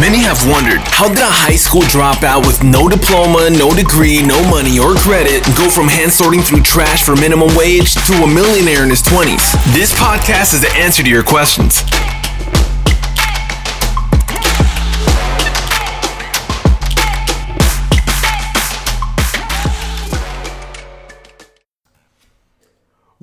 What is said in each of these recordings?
Many have wondered how did a high school dropout with no diploma, no degree, no money or credit go from hand sorting through trash for minimum wage to a millionaire in his 20s? This podcast is the answer to your questions.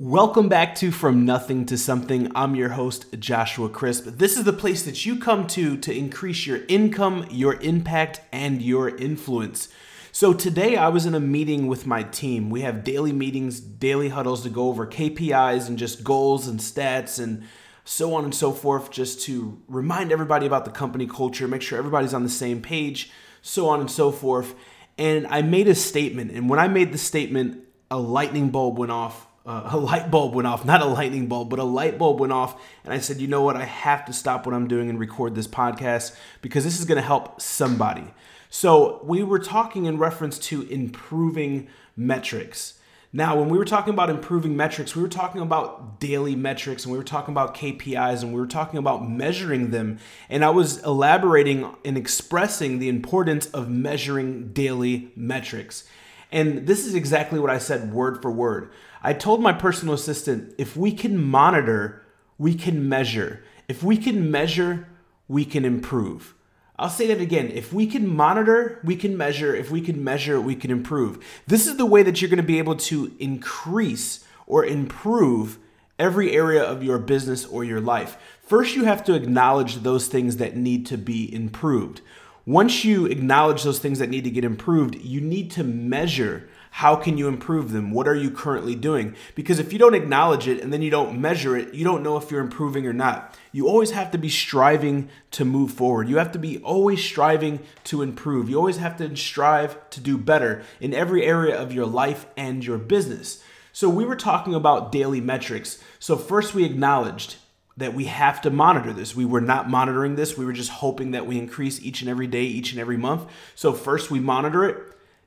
Welcome back to From Nothing to Something. I'm your host, Joshua Crisp. This is the place that you come to to increase your income, your impact, and your influence. So, today I was in a meeting with my team. We have daily meetings, daily huddles to go over KPIs and just goals and stats and so on and so forth, just to remind everybody about the company culture, make sure everybody's on the same page, so on and so forth. And I made a statement. And when I made the statement, a lightning bulb went off uh, a light bulb went off, not a lightning bulb, but a light bulb went off. And I said, you know what? I have to stop what I'm doing and record this podcast because this is going to help somebody. So we were talking in reference to improving metrics. Now, when we were talking about improving metrics, we were talking about daily metrics and we were talking about KPIs and we were talking about measuring them. And I was elaborating and expressing the importance of measuring daily metrics. And this is exactly what I said word for word. I told my personal assistant if we can monitor, we can measure. If we can measure, we can improve. I'll say that again. If we can monitor, we can measure. If we can measure, we can improve. This is the way that you're going to be able to increase or improve every area of your business or your life. First, you have to acknowledge those things that need to be improved. Once you acknowledge those things that need to get improved, you need to measure how can you improve them? What are you currently doing? Because if you don't acknowledge it and then you don't measure it, you don't know if you're improving or not. You always have to be striving to move forward. You have to be always striving to improve. You always have to strive to do better in every area of your life and your business. So, we were talking about daily metrics. So, first, we acknowledged that we have to monitor this. We were not monitoring this. We were just hoping that we increase each and every day, each and every month. So, first, we monitor it.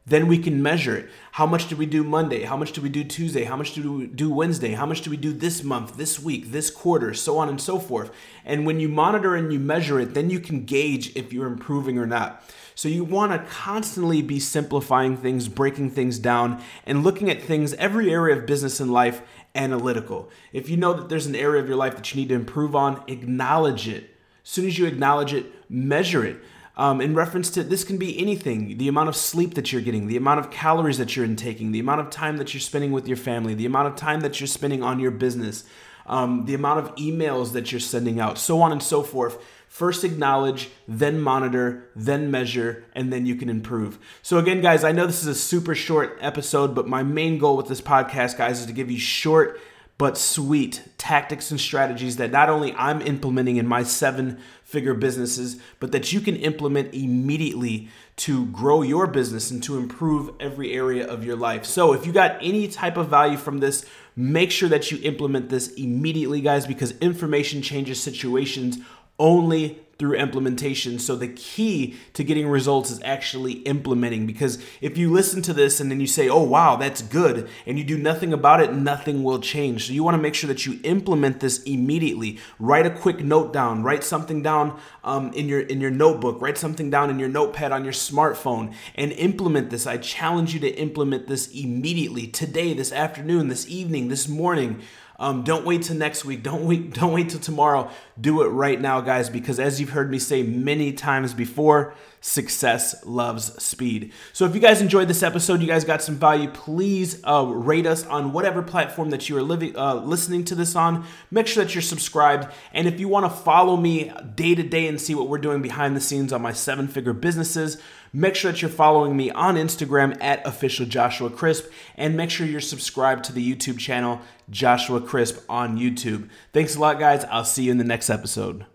Then we can measure it. How much did we do Monday? How much did we do Tuesday? How much did we do Wednesday? How much did we do this month, this week, this quarter, so on and so forth. And when you monitor and you measure it, then you can gauge if you're improving or not. So you want to constantly be simplifying things, breaking things down, and looking at things, every area of business and life, analytical. If you know that there's an area of your life that you need to improve on, acknowledge it. As soon as you acknowledge it, measure it. Um, in reference to this can be anything the amount of sleep that you're getting, the amount of calories that you're intaking, the amount of time that you're spending with your family, the amount of time that you're spending on your business, um, the amount of emails that you're sending out, so on and so forth. First acknowledge, then monitor, then measure, and then you can improve. So, again, guys, I know this is a super short episode, but my main goal with this podcast, guys, is to give you short but sweet tactics and strategies that not only I'm implementing in my seven figure businesses, but that you can implement immediately to grow your business and to improve every area of your life. So, if you got any type of value from this, make sure that you implement this immediately, guys, because information changes situations only through implementation. So the key to getting results is actually implementing because if you listen to this and then you say, "Oh wow, that's good," and you do nothing about it, nothing will change. So you want to make sure that you implement this immediately. Write a quick note down. Write something down um, in your in your notebook. Write something down in your notepad on your smartphone and implement this. I challenge you to implement this immediately today, this afternoon, this evening, this morning. Um, don't wait till next week. Don't wait. Don't wait till tomorrow. Do it right now, guys. Because as you've heard me say many times before, success loves speed. So if you guys enjoyed this episode, you guys got some value. Please uh, rate us on whatever platform that you are living, uh, listening to this on. Make sure that you're subscribed. And if you want to follow me day to day and see what we're doing behind the scenes on my seven-figure businesses. Make sure that you're following me on Instagram at official Joshua Crisp and make sure you're subscribed to the YouTube channel Joshua Crisp on YouTube. Thanks a lot, guys. I'll see you in the next episode.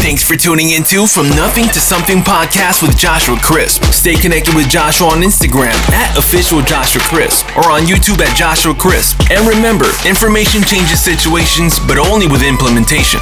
Thanks for tuning into From Nothing to Something podcast with Joshua Crisp. Stay connected with Joshua on Instagram at official Joshua Crisp or on YouTube at Joshua Crisp. And remember, information changes situations, but only with implementation.